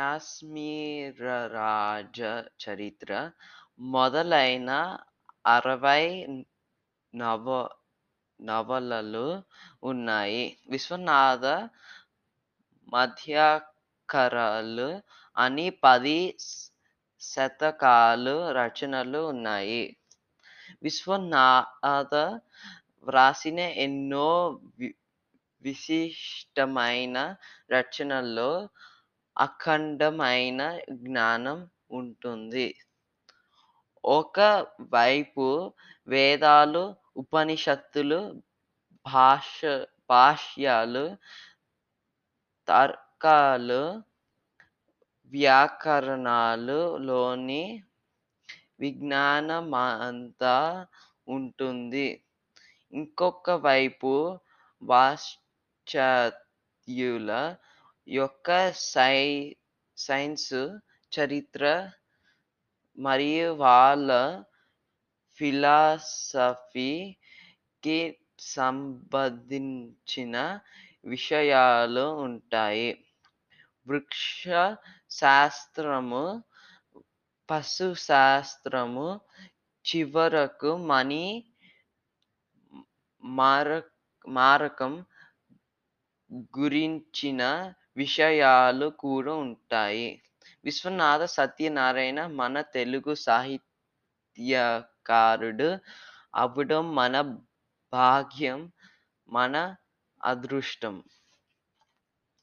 కాశ్మీరరాజ చరిత్ర మొదలైన అరవై నవ నవలలు ఉన్నాయి. విశ్వనాథ మధ్యకరాలు అని పది శతకాలు రచనలు ఉన్నాయి. విశ్వనాథ వ్రాసిన ఎన్నో విశిష్టమైన రచనల్లో అఖండమైన జ్ఞానం ఉంటుంది. ఒక వైపు వేదాలు, ఉపనిషత్తులు, భాష భాష్యాలు, తర్కాలు, వ్యాకరణాలు లోని విజ్ఞానమంతా ఉంటుంది. ఇంకొక వైపు పాశ్చాత్యుల యొక్క సై సైన్సు చరిత్ర మరియు వాళ్ళ ఫిలాసఫీకి సంబంధించిన విషయాలు ఉంటాయి. వృక్ష శాస్త్రము, పశు శాస్త్రము, చివరకు మణి మారకం గురించిన విషయాలు కూడా ఉంటాయి. విశ్వనాథ సత్యనారాయణ మన తెలుగు సాహిత్యకారుడు అవ్వడం మన భాగ్యం, మన అదృష్టం.